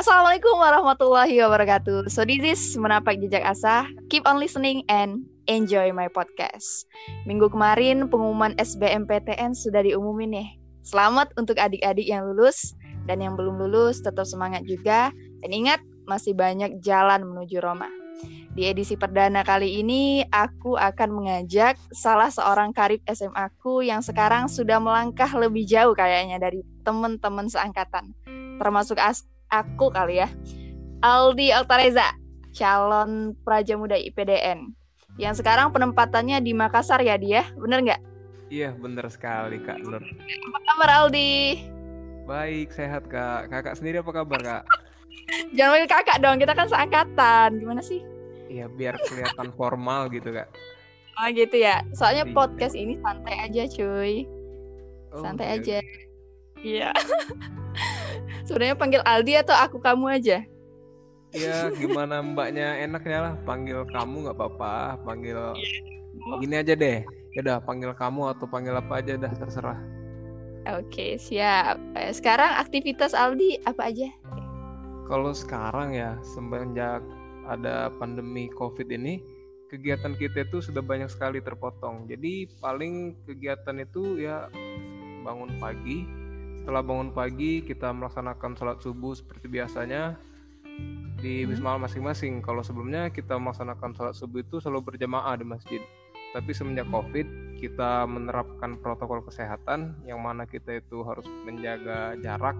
Assalamualaikum warahmatullahi wabarakatuh. So this is Menapak Jejak Asa. Keep on listening and enjoy my podcast. Minggu kemarin pengumuman SBMPTN sudah diumumin nih. Selamat untuk adik-adik yang lulus dan yang belum lulus tetap semangat juga. Dan ingat masih banyak jalan menuju Roma. Di edisi perdana kali ini, aku akan mengajak salah seorang karib SMA aku yang sekarang sudah melangkah lebih jauh kayaknya dari teman-teman seangkatan. Termasuk as aku kali ya. Aldi Altareza, calon Praja Muda IPDN. Yang sekarang penempatannya di Makassar ya dia, bener nggak? Iya bener sekali Kak Nur. Apa kabar Aldi? Baik, sehat Kak. Kakak sendiri apa kabar Kak? Jangan panggil kakak dong, kita kan seangkatan. Gimana sih? Iya biar kelihatan formal gitu Kak. Oh gitu ya. Soalnya Iya. podcast ini santai aja cuy. Oh, Santai iya. aja. Iya. Sebenarnya panggil Aldi atau aku kamu aja? Iya gimana mbaknya enaknya lah. Panggil kamu nggak apa-apa. Panggil gini aja deh. Ya udah panggil kamu atau panggil apa aja dah terserah. Oke, siap. Eh, Sekarang aktivitas Aldi apa aja? Kalau sekarang ya semenjak ada pandemi COVID ini, kegiatan kita itu sudah banyak sekali terpotong. Jadi paling kegiatan itu ya bangun pagi. Setelah bangun pagi kita melaksanakan sholat subuh seperti biasanya di Hmm. wisma masing-masing. Kalau sebelumnya kita melaksanakan sholat subuh itu selalu berjamaah di masjid. Tapi semenjak COVID kita menerapkan protokol kesehatan yang mana kita itu harus menjaga jarak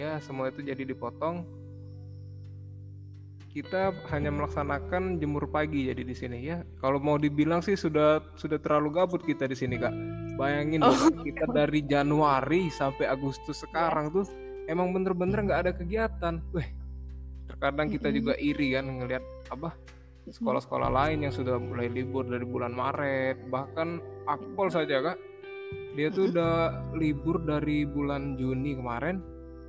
ya semua itu jadi dipotong kita hanya melaksanakan jemur pagi jadi di sini ya. Kalau mau dibilang sih sudah sudah terlalu gabut kita di sini kak. Bayangin Oh. dong, kita dari Januari sampai Agustus sekarang tuh emang bener-bener nggak ada kegiatan. Weh terkadang kita juga iri kan ngelihat apa sekolah-sekolah lain yang sudah mulai libur dari bulan Maret. Bahkan Akpol saja kak. Dia tuh udah libur dari bulan Juni kemarin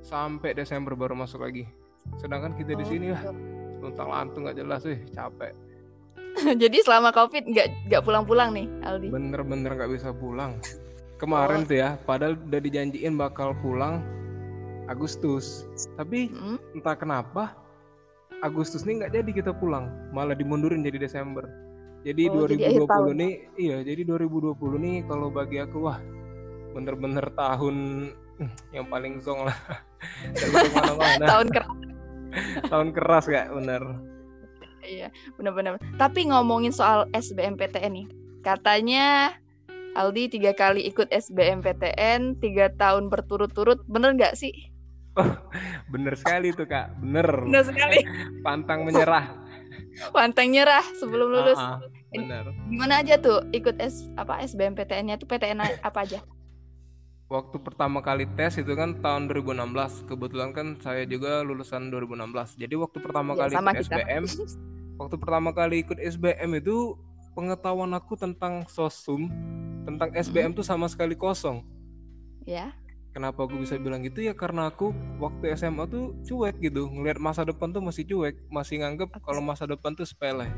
sampai Desember baru masuk lagi. Sedangkan kita di Oh, sini ya gitu. Luntang lantung nggak jelas sih capek Jadi selama COVID nggak nggak pulang-pulang nih Aldi? bener-bener nggak bisa pulang kemarin Oh. tuh ya padahal udah dijanjiin bakal pulang Agustus tapi Mm. entah kenapa Agustus nih nggak jadi kita pulang malah dimundurin jadi Desember jadi Oh, jadi akhir 2020 tahun. nih iya jadi 2020 nih kalau bagi aku wah bener-bener tahun hmm, yang paling zong lah. Tahun keras. Tahun keras gak bener Iya, benar-benar. Tapi ngomongin soal SBMPTN nih, katanya Aldi tiga kali ikut SBMPTN, tiga tahun berturut-turut, bener nggak sih? bener sekali tuh kak bener Bener sekali. pantang menyerah Pantang nyerah sebelum lulus. Ah, ah, bener Gimana aja tuh ikut S apa SBMPTN-nya tuh PTN apa aja? Waktu pertama kali tes itu kan tahun 2016 kebetulan kan saya juga lulusan 2016 jadi waktu pertama Iya, kali sama ikut kita. SBM waktu pertama kali ikut SBM itu pengetahuan aku tentang sosum tentang SBM tuh sama sekali kosong. Ya. kenapa aku bisa bilang gitu? Ya karena aku waktu SMA tuh cuek gitu. Ngelihat masa depan tuh masih cuek. Masih nganggep kalau masa depan tuh sepele.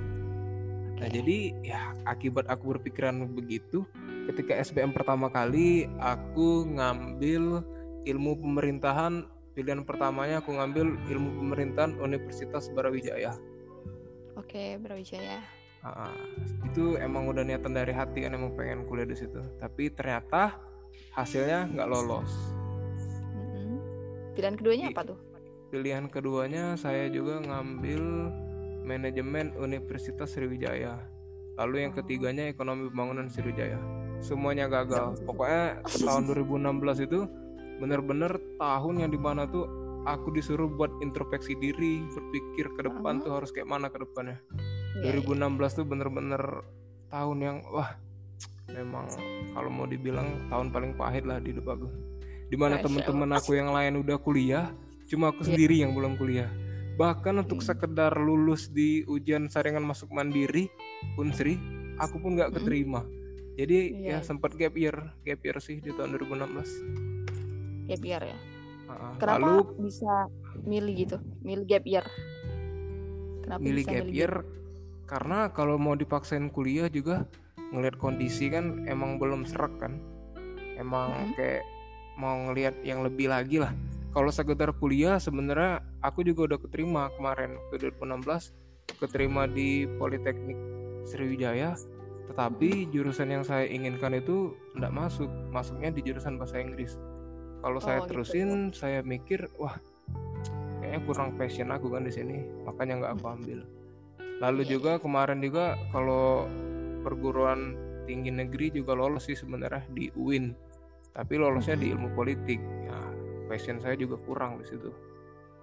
Nah, Oke. jadi ya akibat aku berpikiran begitu, ketika SBM pertama kali aku ngambil ilmu pemerintahan, pilihan pertamanya aku ngambil ilmu pemerintahan Universitas Brawijaya. Oke, Brawijaya. Itu emang udah niatan dari hati kan emang pengen kuliah di situ. Tapi ternyata hasilnya nggak lolos. Pilihan keduanya apa tuh? Pilihan keduanya saya juga ngambil manajemen Universitas Sriwijaya. Lalu yang Oh. ketiganya ekonomi pembangunan Sriwijaya. Semuanya gagal. Pokoknya tahun 2016 itu bener-bener tahun yang di mana tuh aku disuruh buat introspeksi diri, berpikir ke depan Oh. tuh harus kayak mana ke depannya. Iya, iya. 2016 tuh bener-bener tahun yang wah memang kalau mau dibilang tahun paling pahit lah di hidup aku. Di mana Masya teman-teman aku yang lain udah kuliah, cuma aku Iya. sendiri yang belum kuliah. Bahkan untuk Hmm. sekedar lulus di ujian saringan masuk mandiri Unsri, aku pun nggak Hmm. Jadi Iya, ya sempat gap year, gap year sih di tahun 2016. Gap year ya. Ah, Kenapa Lalu bisa milih gitu? Milih gap year. Kenapa milih gap milih year karena kalau mau dipaksain kuliah juga ngelihat kondisi kan emang belum serak kan emang Mhm. kayak mau ngelihat yang lebih lagi lah kalau sekedar kuliah sebenarnya aku juga udah keterima kemarin waktu 2016 keterima di Politeknik Sriwijaya tetapi jurusan yang saya inginkan itu tidak masuk. Masuknya di jurusan bahasa Inggris. Kalau Oh, saya gitu. terusin saya mikir wah kayaknya kurang passion aku kan di sini. Makanya nggak aku ambil. Lalu Iya, juga kemarin juga kalau perguruan tinggi negeri juga lolos sih sebenarnya di UIN tapi lolosnya di ilmu politik. Ya passion saya juga kurang di situ.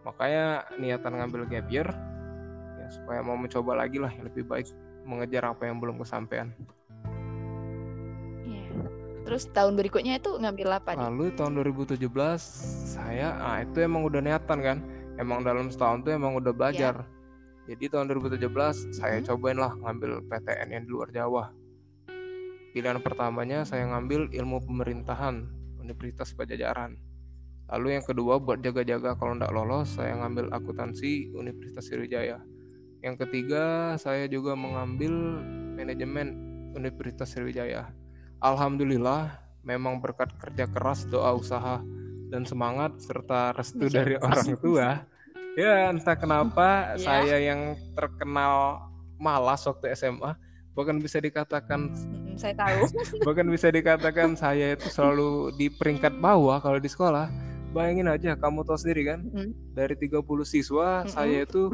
Makanya niatan ngambil gap year ya supaya mau mencoba lagi lah yang lebih baik mengejar apa yang belum kesampaian. Iya. Terus tahun berikutnya itu ngambil apa nih? lalu tahun 2017 saya ah itu emang udah niatan kan? Emang dalam setahun tuh emang udah belajar. Jadi tahun 2017 saya Mhm. cobain lah ngambil PTN yang di luar Jawa. Pilihan pertamanya saya ngambil ilmu pemerintahan Universitas Pajajaran. Lalu yang kedua buat jaga-jaga kalau nggak lolos saya ngambil akuntansi Universitas Sriwijaya yang ketiga saya juga mengambil manajemen Universitas Sriwijaya Alhamdulillah memang berkat kerja keras doa usaha dan semangat serta restu dari orang tua ya entah kenapa Ya. saya yang terkenal malas waktu SMA bahkan bisa dikatakan Mm, saya tahu. bahkan bisa dikatakan saya itu selalu di peringkat bawah kalau di sekolah bayangin aja kamu tahu sendiri kan Mm. dari 30 siswa Mm-mm. saya itu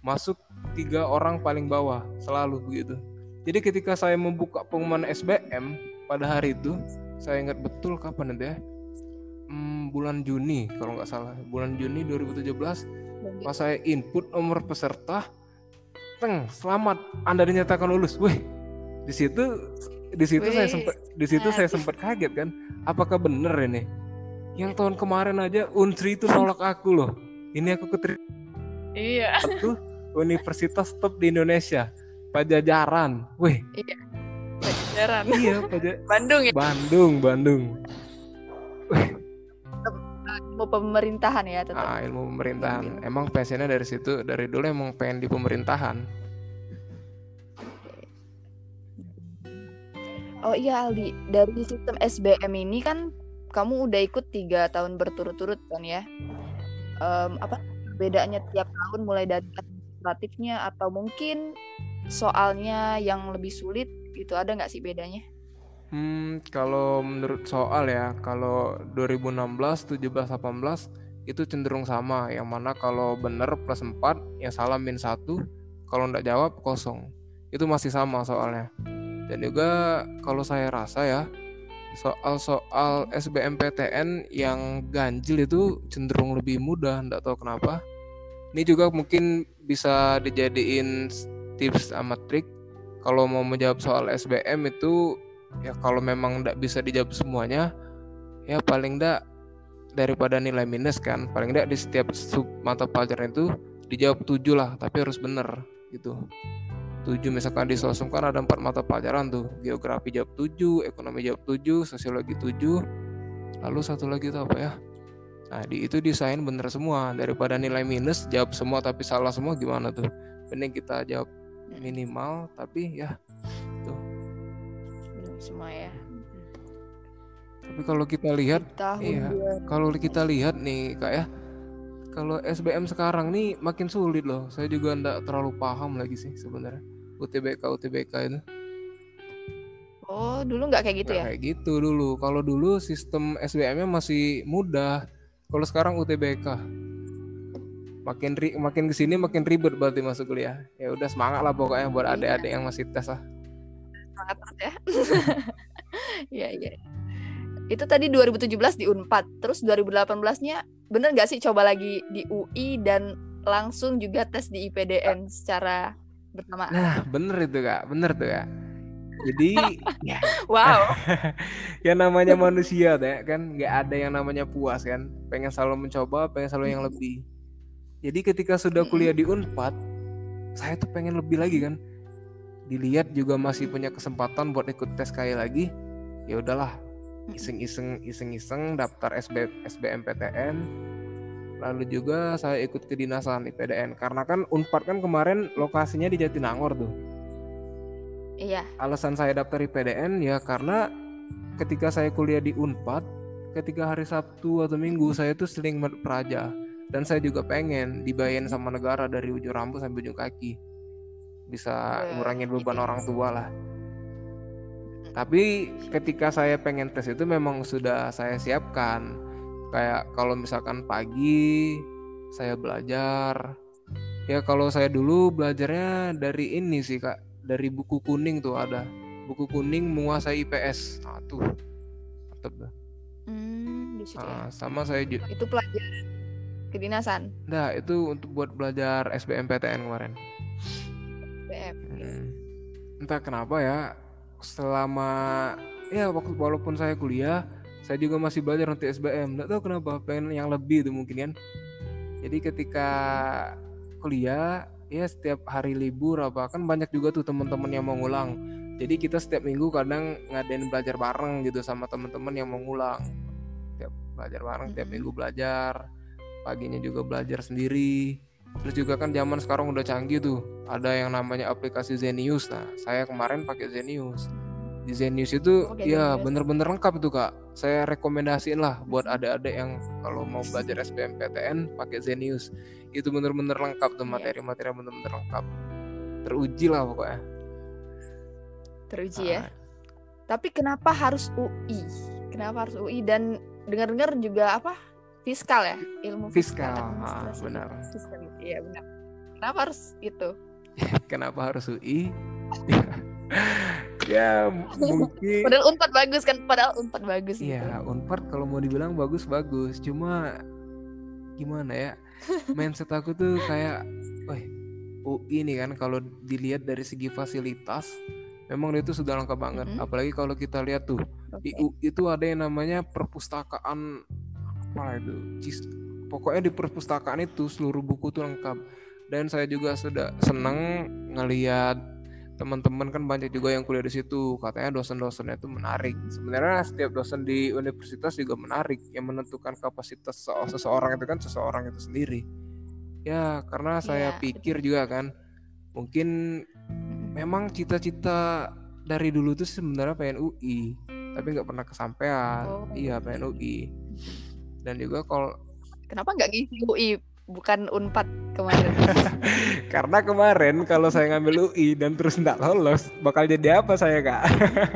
masuk tiga orang paling bawah selalu begitu. Jadi ketika saya membuka pengumuman SBM pada hari itu saya ingat betul kapan itu ya? Hmm, bulan Juni kalau nggak salah. Bulan Juni 2017 pas saya input nomor peserta teng selamat anda dinyatakan lulus. Wih di situ di situ saya Wih, sempat di situ saya sempat kaget kan? Apakah bener ini? Yang tahun kemarin aja Unsri itu nolak aku loh. Ini aku keterima. Iya. tuh universitas top di Indonesia Pajajaran. Wih. Pajajaran. iya Paja Bandung ya. Bandung Bandung. Mau pemerintahan ya tetap. ah ilmu pemerintahan. Emang passionnya dari situ dari dulu emang pengen di pemerintahan. Oh iya Aldi, dari sistem SBM ini kan kamu udah ikut tiga tahun berturut-turut kan ya? Em, apa bedanya tiap tahun mulai dari administratifnya atau mungkin soalnya yang lebih sulit gitu ada nggak sih bedanya? Hmm, kalau menurut soal ya, kalau 2016, 17, 18 itu cenderung sama. Yang mana kalau bener plus 4, yang salah min 1, kalau nggak jawab kosong. Itu masih sama soalnya. Dan juga kalau saya rasa ya, soal-soal SBMPTN yang ganjil itu cenderung lebih mudah, nggak tahu kenapa. Ini juga mungkin bisa dijadiin tips sama trik. Kalau mau menjawab soal SBM itu ya kalau memang tidak bisa dijawab semuanya ya paling tidak daripada nilai minus kan. Paling tidak di setiap sub mata pelajaran itu dijawab 7 lah tapi harus bener gitu. 7 misalkan di sosum kan ada empat mata pelajaran tuh. Geografi jawab 7 ekonomi jawab 7 sosiologi 7 lalu satu lagi itu apa ya nah di itu desain bener semua daripada nilai minus jawab semua tapi salah semua gimana tuh mending kita jawab minimal tapi ya Belum semua ya. tapi kalau kita lihat Tahun Iya. kalau kita lihat nih kak ya kalau SBM sekarang nih makin sulit loh saya juga ndak terlalu paham lagi sih sebenarnya UTBK UTBK itu Oh dulu nggak kayak gitu Nggak ya? kayak gitu dulu kalau dulu sistem SBM-nya masih mudah kalau sekarang UTBK makin ri makin ke sini makin ribet berarti masuk kuliah ya udah semangat lah pokoknya buat Iya. adik-adik yang masih tes lah Semangat ya. Iya iya. Itu tadi 2017 di Unpad, terus 2018-nya bener nggak sih coba lagi di UI dan langsung juga tes di IPDN secara bersamaan? nah bener itu kak bener tuh kak jadi ya. Wow. yang namanya manusia teh kan? Nggak ada yang namanya puas kan? Pengen selalu mencoba pengen selalu yang lebih. Jadi ketika sudah kuliah di Unpad saya tuh pengen lebih lagi kan? Dilihat juga masih punya kesempatan buat ikut tes kayak lagi ya udahlah. Iseng-iseng iseng-iseng daftar SB, SBMPTN lalu juga saya ikut kedinasan IPDN karena kan Unpad kan kemarin lokasinya di Jatinangor tuh Iya. alasan saya daftar IPDN ya karena ketika saya kuliah di Unpad ketika hari Sabtu atau Minggu saya tuh sering praja dan saya juga pengen dibayain sama negara dari ujung rambut sampai ujung kaki. Bisa Wah, ngurangin beban gitu. ya. orang tua lah. Tapi ketika saya pengen tes itu memang sudah saya siapkan. Kayak kalau misalkan pagi saya belajar. Ya kalau saya dulu belajarnya dari ini sih kak dari buku kuning tuh ada buku kuning menguasai IPS nah tuh mantep dah. Hmm, di situ ya. Ah, sama saya juga Itu pelajaran kedinasan nah itu untuk buat belajar SBMPTN kemarin BM. Hmm. entah kenapa ya selama ya waktu walaupun saya kuliah saya juga masih belajar nanti SBM nggak tahu kenapa pengen yang lebih itu mungkin kan jadi ketika kuliah ya setiap hari libur apa kan banyak juga tuh teman-teman yang mau ngulang. Jadi kita setiap minggu kadang ngadain belajar bareng gitu sama teman-teman yang mau ngulang. Tiap belajar bareng tiap Mhm. minggu belajar. Paginya juga belajar sendiri. Terus juga kan zaman sekarang udah canggih tuh. Ada yang namanya aplikasi Zenius. Nah saya kemarin pakai Zenius di Zenius itu Oke, ya Zenius. bener-bener lengkap itu kak saya rekomendasiin lah buat adik-adik yang kalau mau belajar SBMPTN pakai Zenius itu bener-bener lengkap tuh Iya. materi-materi bener-bener lengkap teruji lah pokoknya Teruji ya. Nah, Tapi kenapa harus UI? Kenapa harus UI dan dengar-dengar juga apa? Fiskal ya, ilmu Fiskal, fiskal, ah, benar. Fiskal, Iya benar. Kenapa harus itu? kenapa harus UI ya mungkin Padahal unpad bagus kan, padahal unpad bagus gitu. Iya, Unpad kalau mau dibilang bagus-bagus, cuma gimana ya? Mindset aku tuh kayak, wah, UI nih kan kalau dilihat dari segi fasilitas, memang itu sudah lengkap banget. Mhm. Apalagi kalau kita lihat tuh di Oke. UI itu ada yang namanya perpustakaan apa itu? Cis- Pokoknya di perpustakaan itu seluruh buku tuh lengkap. Dan saya juga sudah seneng ngelihat teman-teman kan banyak juga yang kuliah di situ. Katanya dosen-dosennya itu menarik. Sebenarnya setiap dosen di universitas juga menarik yang menentukan kapasitas sese- seseorang itu kan seseorang itu sendiri. Ya karena saya Iya, pikir juga kan mungkin memang cita-cita dari dulu tuh sebenarnya pengen UI tapi nggak pernah kesampaian. Oh. iya pengen UI dan juga kalau Kenapa nggak ngisi UI bukan unpad kemarin? karena kemarin kalau saya ngambil UI dan terus nggak lolos bakal jadi apa saya kak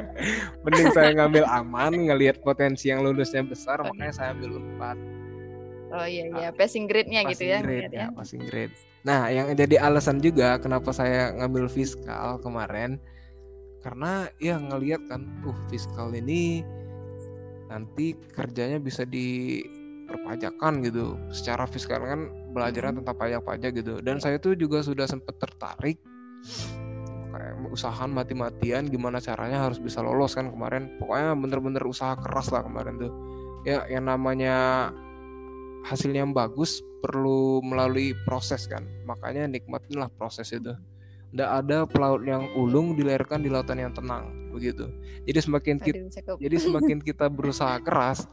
mending saya ngambil aman ngelihat potensi yang lulusnya besar Oh, makanya saya ambil unpad Oh iya iya, passing grade-nya gitu ya. passing grade ngeliatnya. ya passing grade nah yang jadi alasan juga kenapa saya ngambil fiskal kemarin karena ya ngelihat kan uh fiskal ini nanti kerjanya bisa diperpajakan gitu. Secara fiskal kan belajarnya Mhm. tentang pajak-pajak gitu. Dan saya tuh juga sudah sempat tertarik kayak usahaan mati-matian gimana caranya harus bisa lolos kan kemarin. Pokoknya bener-bener usaha keras lah kemarin tuh. Ya yang namanya hasilnya yang bagus perlu melalui proses kan. Makanya nikmatinlah proses itu. Tidak ada pelaut yang ulung dilahirkan di lautan yang tenang begitu. Jadi semakin kita Aduh, jadi semakin kita berusaha keras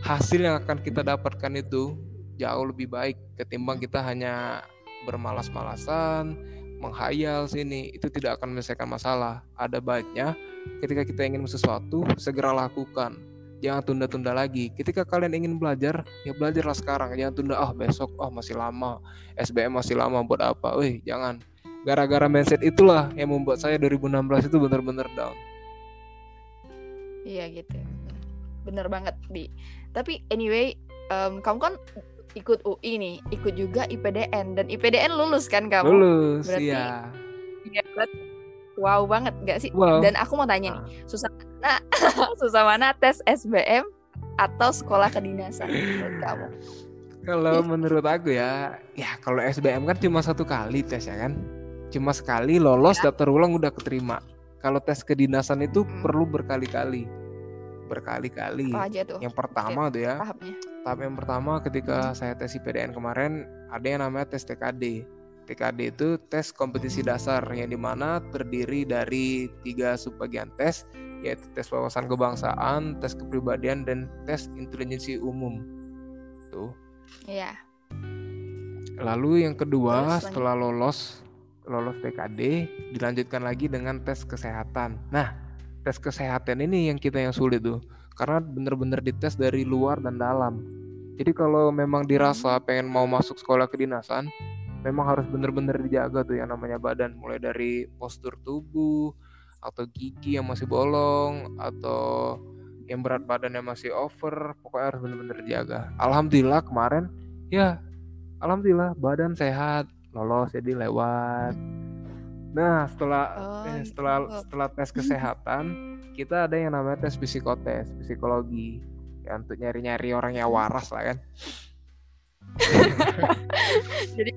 hasil yang akan kita dapatkan itu jauh lebih baik ketimbang kita hanya bermalas-malasan menghayal sini. Itu tidak akan menyelesaikan masalah. Ada baiknya ketika kita ingin sesuatu segera lakukan. Jangan tunda-tunda lagi. Ketika kalian ingin belajar ya belajarlah sekarang. Jangan tunda ah besok ah masih lama. SBM masih lama buat apa? Wih jangan. Gara-gara mindset itulah yang membuat saya 2016 itu benar-benar down. Iya gitu. Bener banget di. Tapi anyway, em, kamu kan ikut UI nih, ikut juga IPDN dan IPDN lulus kan kamu? lulus Berarti- iya Iya, berarti wow banget gak sih? wow Dan aku mau tanya nih, susah mana susah mana tes SBM atau sekolah kedinasan menurut kamu? Kalau menurut aku ya, ya kalau SBM kan cuma satu kali tes ya kan, cuma sekali lolos daftar ulang udah keterima. Kalau tes kedinasan itu Hmm. perlu berkali-kali, berkali-kali. Apa aja tuh Yang pertama tuh ya, tahapnya? tahap yang pertama ketika saya tes IPDN kemarin ada yang namanya tes TKD. TKD itu tes kompetisi dasar yang di mana terdiri dari tiga subbagian tes yaitu tes wawasan kebangsaan, tes kepribadian dan tes intelijensi umum. Tuh. Iya. Lalu yang kedua Terus setelah lolos lolos TKD dilanjutkan lagi dengan tes kesehatan. Nah, tes kesehatan ini yang kita yang sulit tuh karena bener-bener dites dari luar dan dalam. Jadi kalau memang dirasa pengen mau masuk sekolah kedinasan, memang harus bener-bener dijaga tuh yang namanya badan, mulai dari postur tubuh atau gigi yang masih bolong atau yang berat badannya masih over, pokoknya harus bener-bener dijaga. Alhamdulillah kemarin ya alhamdulillah badan sehat, lolos jadi lewat. Nah, setelah Oh, eh, gitu. setelah setelah tes kesehatan, kita ada yang namanya tes psikotes, psikologi. Ya untuk nyari-nyari orang yang waras lah kan. Jadi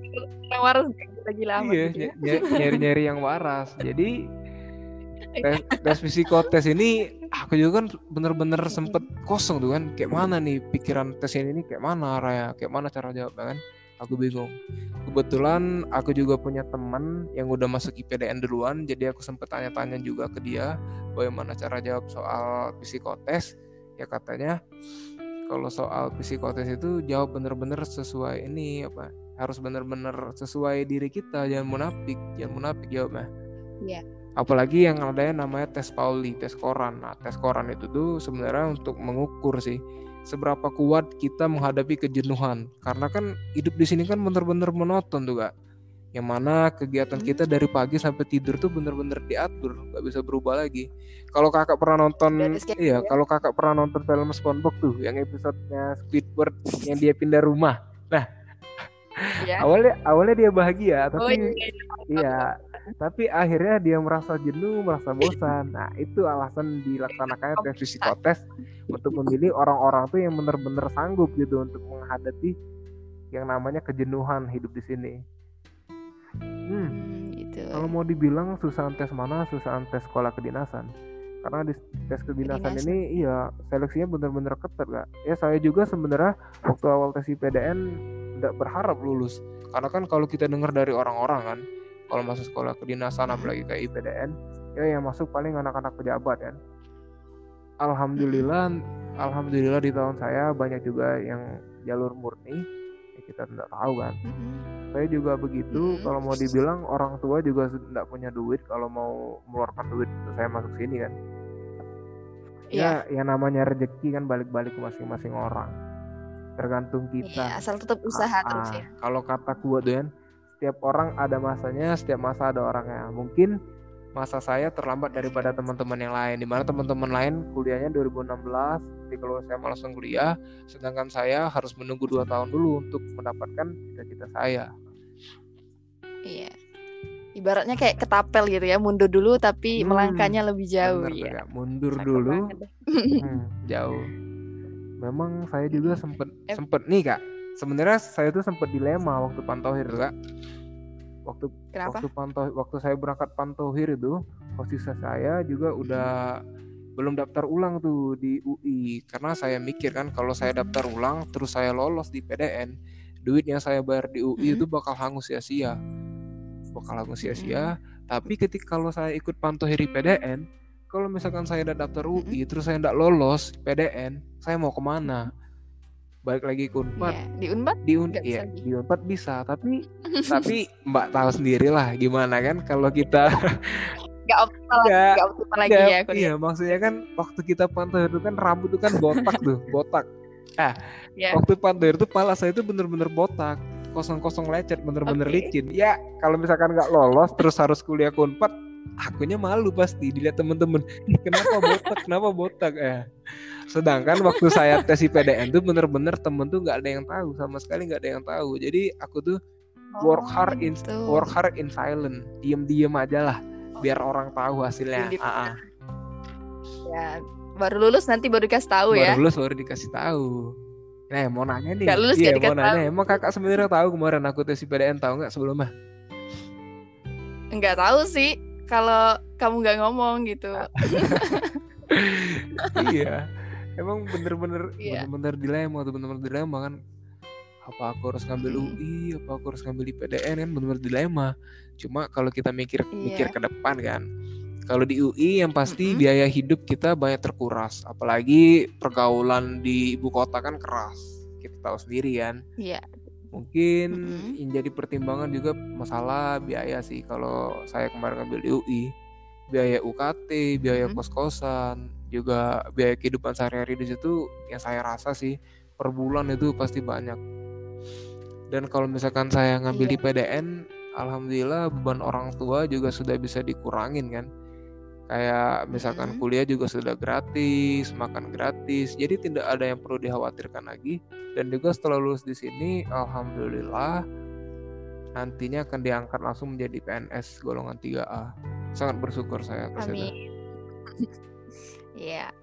orang waras gila-gila amat Iya, gitu ya. ny- ny- nyari-nyari yang waras. Jadi tes, tes psikotes ini aku juga kan bener-bener sempet kosong tuh kan. Kayak mana nih pikiran tes ini kayak mana arahnya, kayak mana cara jawabnya kan? Aku bingung. Kebetulan aku juga punya teman yang udah masuk IPDN duluan, jadi aku sempet tanya-tanya juga ke dia bagaimana cara jawab soal psikotes. Ya katanya kalau soal psikotes itu jawab bener-bener sesuai ini apa harus bener-bener sesuai diri kita jangan munafik jangan munafik jawabnya Iya. apalagi yang ada namanya tes Pauli tes koran nah tes koran itu tuh sebenarnya untuk mengukur sih seberapa kuat kita menghadapi kejenuhan karena kan hidup di sini kan bener-bener monoton tuh kak yang mana kegiatan Hmm. kita dari pagi sampai tidur tuh bener-bener diatur nggak bisa berubah lagi kalau kakak pernah nonton iya ya? kalau kakak pernah nonton film SpongeBob tuh yang episodenya Squidward yang dia pindah rumah Iya. awalnya awalnya dia bahagia Oh tapi iya. iya tapi akhirnya dia merasa jenuh merasa bosan. Nah itu alasan dilaksanakannya tes psikotes untuk memilih orang-orang tuh yang benar-benar sanggup gitu untuk menghadapi yang namanya kejenuhan hidup di sini. Hmm Hmm, gitu. kalau mau dibilang susahan tes mana? Susahan tes sekolah kedinasan. Karena di tes kedinasan Kedinasan. ini iya seleksinya benar-benar ketat kak. Ya saya juga sebenarnya waktu awal tes IPDN tidak berharap lulus. Karena kan kalau kita dengar dari orang-orang kan kalau masuk sekolah kedinasan apalagi kayak IPDN ya yang masuk paling anak-anak pejabat kan alhamdulillah alhamdulillah di tahun saya banyak juga yang jalur murni ya kita tidak tahu kan Mhm. saya juga begitu Mhm. kalau mau dibilang orang tua juga tidak punya duit kalau mau mengeluarkan duit untuk saya masuk sini kan ya yang namanya rezeki kan balik-balik ke masing-masing orang tergantung Iya, kita asal tetap usaha Ah, terus ah. ya. kalau kata gua tuh kan setiap orang ada masanya setiap masa ada orangnya mungkin masa saya terlambat daripada teman-teman yang lain di mana teman-teman lain kuliahnya 2016 jadi kalau saya langsung kuliah sedangkan saya harus menunggu dua tahun dulu untuk mendapatkan cita-cita saya Iya. Ibaratnya kayak ketapel gitu ya, mundur dulu tapi Hmm, melangkahnya lebih jauh Bener, ya. Mundur Cakep dulu. Hmm, jauh. Memang saya juga sempet Em- sempet nih kak. Sebenarnya saya tuh sempet dilema waktu pantauhir kak. Waktu Kenapa? waktu pantau waktu saya berangkat pantauhir itu posisi saya juga udah belum daftar ulang tuh di UI karena saya mikir kan kalau saya daftar ulang terus saya lolos di PDN duit yang saya bayar di UI Mhm. itu bakal hangus sia-sia bakal hangus sia-sia tapi ketika kalau saya ikut pantauhir di PDN kalau misalkan saya udah daftar UI terus saya tidak lolos PDN saya mau ke mana balik lagi ke Unpad Iya, di Unpad di un ya, di Unpad bisa tapi tapi Mbak tahu sendiri lah gimana kan kalau kita nggak optimal lagi, Nggak, optimal lagi ya kuliah. iya maksudnya kan waktu kita pantauhir itu kan rambut itu kan botak tuh botak Ya. waktu pantauhir itu pala saya itu bener-bener botak kosong-kosong lecet bener-bener Oke. licin ya kalau misalkan nggak lolos terus harus kuliah ke Unpad akunya malu pasti dilihat temen-temen. "Ih, kenapa botak? Kenapa botak? Eh. Sedangkan waktu saya tes IPDN tuh bener-bener temen tuh nggak ada yang tahu sama sekali nggak ada yang tahu. Jadi aku tuh work Oh, hard in gitu. work hard in silent. Diem-diem aja lah biar orang tahu hasilnya. Ah, ah. Ya, baru lulus nanti baru dikasih tahu baru ya. lulus baru dikasih tahu. Nah mau nanya nih. Nggak lulus iya nggak mau nanya. emang kakak sebenarnya tahu kemarin aku tes IPDN tahu nggak sebelumnya? Nggak tahu sih kalau kamu nggak ngomong gitu. iya emang bener-bener Iya. bener-bener dilema tuh bener-bener dilema kan apa aku harus ngambil Hmm. UI apa aku harus ngambil IPDN kan bener-bener dilema cuma kalau kita mikir mikir Iya. ke depan kan kalau di UI yang pasti Mm-mm. biaya hidup kita banyak terkuras apalagi pergaulan di ibu kota kan keras kita tahu sendiri kan Iya. Mungkin yang jadi pertimbangan juga masalah biaya sih kalau saya kemarin ngambil di UI biaya UKT biaya Mm-mm. kos kosan juga biaya kehidupan sehari-hari di situ yang saya rasa sih per bulan itu pasti banyak dan kalau misalkan saya ngambil Iya. di PDN alhamdulillah beban orang tua juga sudah bisa dikurangin kan kayak misalkan kuliah juga sudah gratis makan gratis jadi tidak ada yang perlu dikhawatirkan lagi dan juga setelah lulus di sini alhamdulillah nantinya akan diangkat langsung menjadi PNS golongan 3A sangat bersyukur saya atas itu. Amin. Iya.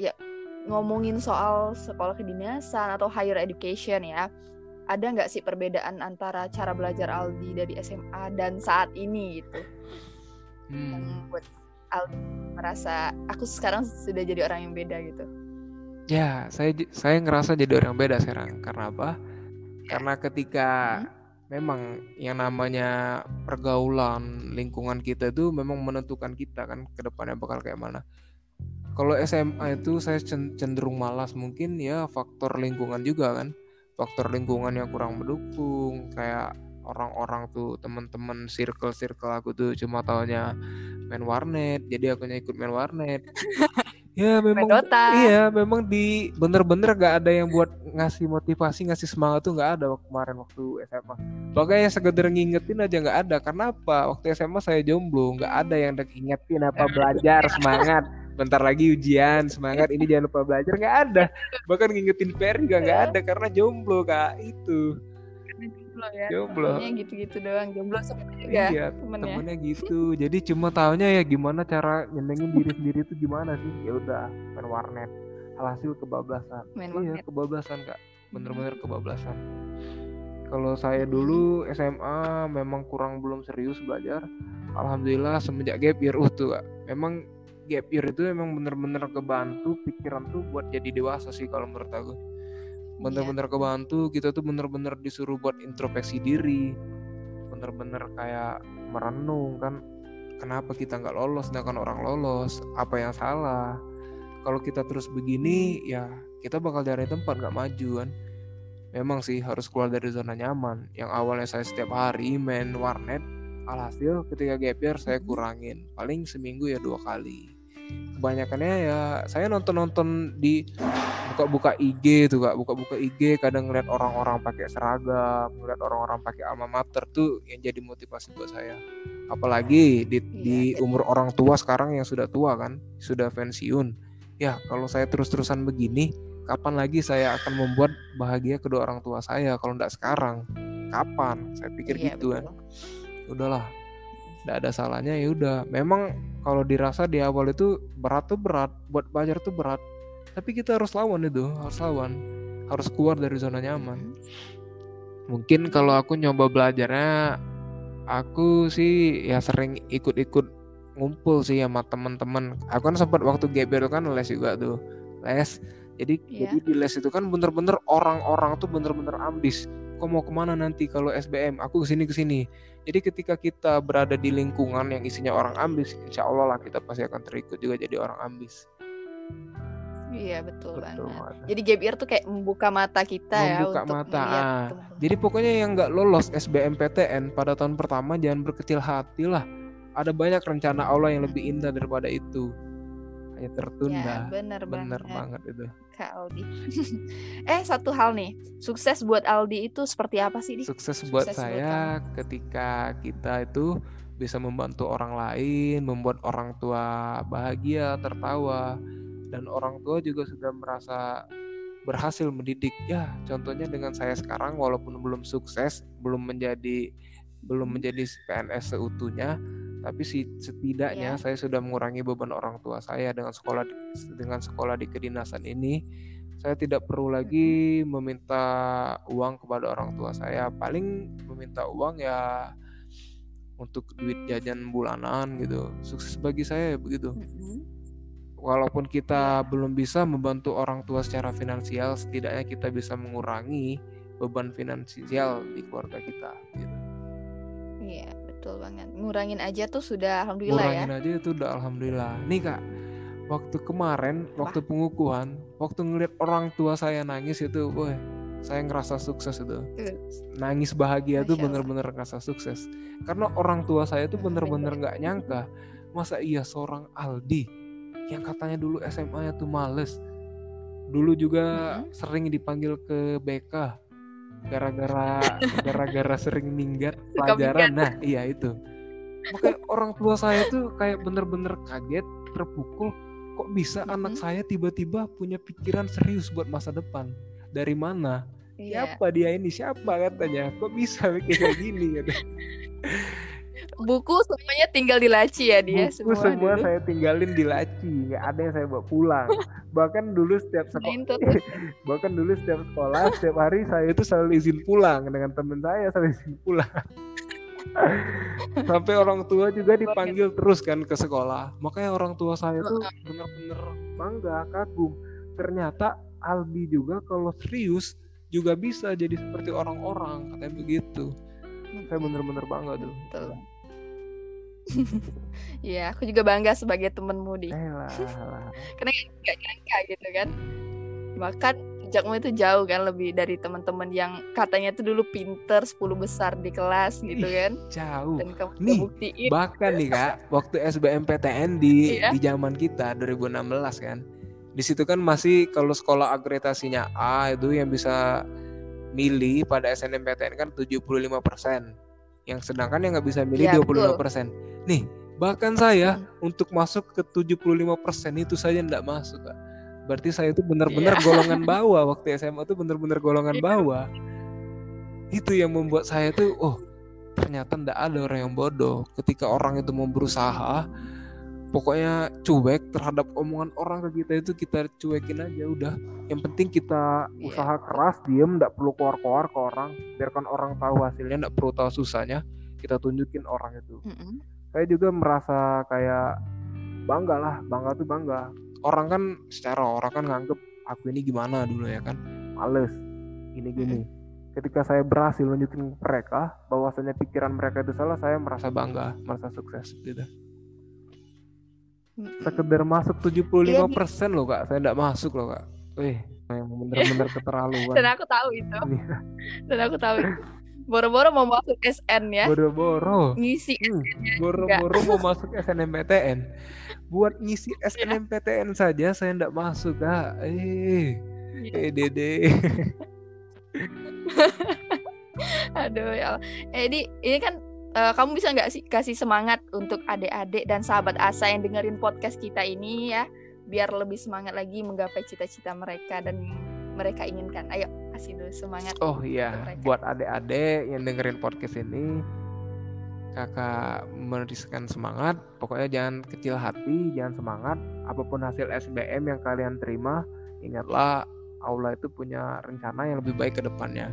Ya, ngomongin soal sekolah kedinasan atau higher education ya. Ada nggak sih perbedaan antara cara belajar Aldi dari SMA dan saat ini gitu? Yang Hmm. buat Aldi merasa aku sekarang sudah jadi orang yang beda gitu. Ya, saya saya ngerasa jadi orang beda sekarang. Karena apa? Ya. Karena ketika Hmm. memang yang namanya pergaulan lingkungan kita itu memang menentukan kita kan ke depannya bakal kayak mana. Kalau SMA itu saya cen- cenderung malas mungkin ya faktor lingkungan juga kan. Faktor lingkungan yang kurang mendukung kayak orang-orang tuh teman-teman circle-circle aku tuh cuma taunya main warnet, jadi aku ikut main warnet. ya memang. Iya, memang di bener-bener gak ada yang buat ngasih motivasi, ngasih semangat tuh nggak ada waktu kemarin waktu SMA. Bahkan yang sekedar ngingetin aja nggak ada. Karena apa? Waktu SMA saya jomblo, nggak ada yang ngingetin apa belajar semangat. Bentar lagi ujian, semangat ini jangan lupa belajar nggak ada. Bahkan ngingetin PR juga nggak ada karena jomblo kak itu. Jomblo ya. Jomblo. Temennya gitu-gitu doang. Jomblo juga Iya, temennya. temennya gitu. Jadi cuma taunya ya gimana cara nyenengin diri sendiri itu gimana sih? Ya udah main warnet. Alhasil kebablasan. Main Iya, warnet. kebablasan kak. Bener-bener kebablasan. Kalau saya dulu SMA memang kurang belum serius belajar. Alhamdulillah semenjak gap year uh, tuh kak. Memang gap year itu memang bener-bener kebantu pikiran tuh buat jadi dewasa sih kalau menurut aku. Bener-bener kebantu kita tuh bener-bener disuruh buat introspeksi diri. Bener-bener kayak merenung kan kenapa kita nggak lolos sedangkan orang lolos? Apa yang salah? Kalau kita terus begini ya kita bakal dari tempat nggak maju kan? Memang sih harus keluar dari zona nyaman. Yang awalnya saya setiap hari main warnet alhasil ketika gap year saya kurangin paling seminggu ya dua kali kebanyakannya ya saya nonton-nonton di buka-buka IG tuh kak. Buka-buka IG kadang ngeliat orang-orang pakai seragam ngeliat orang-orang pakai alma mater tuh yang jadi motivasi buat saya. Apalagi di, di Iya. umur orang tua sekarang yang sudah tua kan sudah pensiun. Ya kalau saya terus-terusan begini kapan lagi saya akan membuat bahagia kedua orang tua saya? Kalau tidak sekarang kapan? Saya pikir Iya, gitu kan. betul. udahlah tidak ada salahnya ya udah. Memang kalau dirasa di awal itu berat tuh berat buat belajar tuh berat. Tapi kita harus lawan itu harus lawan. Harus keluar dari zona nyaman. Mungkin kalau aku nyoba belajarnya aku sih ya sering ikut-ikut ngumpul sih sama teman-teman. Aku kan sempat waktu year kan les juga tuh les. Jadi Iya. jadi di les itu kan bener-bener orang-orang tuh bener-bener ambis. Kok mau ke mana nanti kalau SBM aku ke sini ke sini jadi ketika kita berada di lingkungan yang isinya orang ambis insya Allah lah kita pasti akan terikut juga jadi orang ambis Iya betul, Betul banget. banget. Jadi gap year tuh kayak membuka mata kita ya membuka untuk mata melihat ah. teman-teman. jadi pokoknya yang nggak lolos SBMPTN pada tahun pertama jangan berkecil hati lah ada banyak rencana Allah yang lebih indah daripada itu hanya Ya, tertunda bener, bener banget banget itu Kak Aldi. eh satu hal nih, sukses buat Aldi itu seperti apa sih? Di? sukses buat Sukses buat saya ketika kita itu bisa membantu orang lain membuat orang tua bahagia tertawa dan orang tua juga sudah merasa berhasil mendidik ya contohnya dengan saya sekarang walaupun belum sukses belum menjadi belum menjadi PNS seutuhnya tapi si setidaknya Iya. saya sudah mengurangi beban orang tua saya dengan sekolah dengan sekolah di kedinasan ini saya tidak perlu lagi meminta uang kepada orang tua saya paling meminta uang ya untuk duit jajan bulanan gitu sukses bagi saya ya begitu Mhm. walaupun kita belum bisa membantu orang tua secara finansial setidaknya kita bisa mengurangi beban finansial di keluarga kita gitu. Iya betul banget. Ngurangin aja tuh sudah alhamdulillah ya. Ngurangin aja itu udah alhamdulillah nih kak waktu kemarin Wah. waktu pengukuhan waktu ngeliat orang tua saya nangis itu wah saya ngerasa sukses itu nangis bahagia tuh Masya Allah. bener-bener ngerasa sukses karena orang tua saya tuh bener-bener bener. nggak nyangka masa iya seorang Aldi yang katanya dulu SMA-nya tuh males dulu juga hmm. sering dipanggil ke BK gara-gara gara-gara sering minggat pelajaran. Nah iya itu. Makanya orang tua saya tuh kayak bener-bener kaget terpukul kok bisa hmm. anak saya tiba-tiba punya pikiran serius buat masa depan? Dari mana? Iya. siapa dia ini? Siapa? katanya. Kok bisa mikir kayak gini? Gitu buku semuanya tinggal di laci ya dia buku semua, semua saya tinggalin di laci nggak ada yang saya bawa pulang. Bahkan dulu setiap sekolah bahkan dulu setiap sekolah setiap hari saya itu selalu izin pulang dengan teman saya selalu izin pulang. Sampai orang tua juga dipanggil terus kan ke sekolah. Makanya orang tua saya tuh benar-benar bangga kagum. Ternyata Albi juga kalau serius juga bisa jadi seperti orang-orang katanya begitu saya benar-benar bangga tuh Betul. Iya, aku juga bangga sebagai temenmu di. Karena gak nyangka gitu kan. Bahkan jejakmu itu jauh kan lebih dari teman-teman yang katanya tuh dulu pinter 10 besar di kelas gitu kan. Jauh. Dan kamu nih, buktiin. Bahkan nih Kak, waktu SBMPTN di iya? di zaman kita 2016 kan. Di situ kan masih kalau sekolah akreditasinya A itu yang bisa milih pada SNMPTN kan 75 persen. Yang sedangkan yang nggak bisa milih ya, 25 persen. Nih bahkan saya hmm. untuk masuk ke 75 persen itu saja nggak masuk kak. Berarti saya itu benar-benar yeah. golongan bawah. Waktu SMA itu benar-benar golongan yeah. bawah. Itu yang membuat saya tuh oh ternyata ndak ada orang yang bodoh. Ketika orang itu mau berusaha pokoknya cuek terhadap omongan orang ke kita itu kita cuekin aja udah. Yang penting kita yeah. usaha keras diem nggak perlu keluar-keluar ke orang. Biarkan orang tahu hasilnya nggak perlu tahu susahnya kita tunjukin orang itu. Mm -hmm. saya juga merasa kayak bangga lah bangga tuh bangga. Orang kan secara orang kan nganggep aku ini gimana dulu ya kan? Males. Gini gini. Mm -hmm. ketika saya berhasil nunjukin mereka bahwasanya pikiran mereka itu salah saya merasa bangga merasa sukses gitu sekedar masuk 75% iya, persen loh kak. Saya tidak masuk loh kak. Wih, yang bener-bener keterlaluan. Dan aku tahu itu. Iya. dan aku tahu boro-boro mau masuk SN ya. Boro-boro. Ngisi hmm, boro-boro mau masuk SNMPTN buat ngisi SNMPTN saja saya tidak masuk kak. Eh iya. eh dede. Aduh ya eh ini ini kan uh, kamu bisa nggak sih kasih semangat untuk adik-adik dan sahabat asa yang dengerin podcast kita ini ya? Biar lebih semangat lagi menggapai cita-cita mereka dan mereka inginkan. Ayo kasih dulu semangat oh iya. buat adik-adik yang dengerin podcast ini kakak menuliskan semangat. Pokoknya jangan kecil hati jangan semangat. Apa pun hasil SBM yang kalian terima ingatlah Allah itu punya rencana yang lebih baik ke depannya.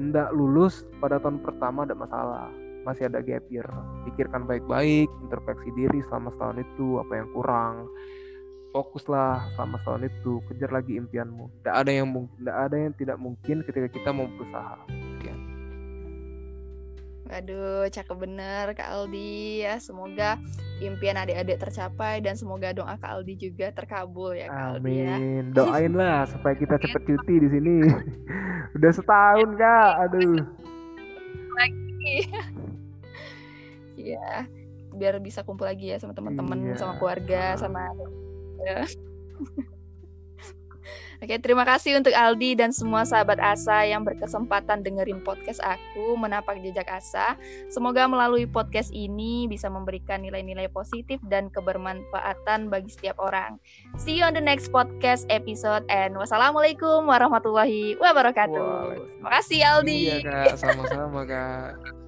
Nggak lulus pada tahun pertama ada masalah masih ada gap year pikirkan baik-baik introspeksi diri selama setahun itu apa yang kurang fokuslah selama setahun itu kejar lagi impianmu tidak ada yang mungkin tidak ada yang tidak mungkin ketika kita mau berusaha Sekian. Aduh, cakep bener Kak Aldi ya. Semoga impian adik-adik tercapai dan semoga doa Kak Aldi juga terkabul ya Kak Aldi ya. Doain lah supaya kita cepet cuti di sini. Udah setahun Kak. Aduh. Lagi. Iya, biar bisa kumpul lagi ya sama teman-teman, iya. sama keluarga, sama ya. Oke, terima kasih untuk Aldi dan semua sahabat Asa yang berkesempatan dengerin podcast aku menapak jejak Asa. Semoga melalui podcast ini bisa memberikan nilai-nilai positif dan kebermanfaatan bagi setiap orang. See you on the next podcast episode and wassalamualaikum warahmatullahi wabarakatuh. Terima kasih Aldi. Iya kak, sama-sama kak.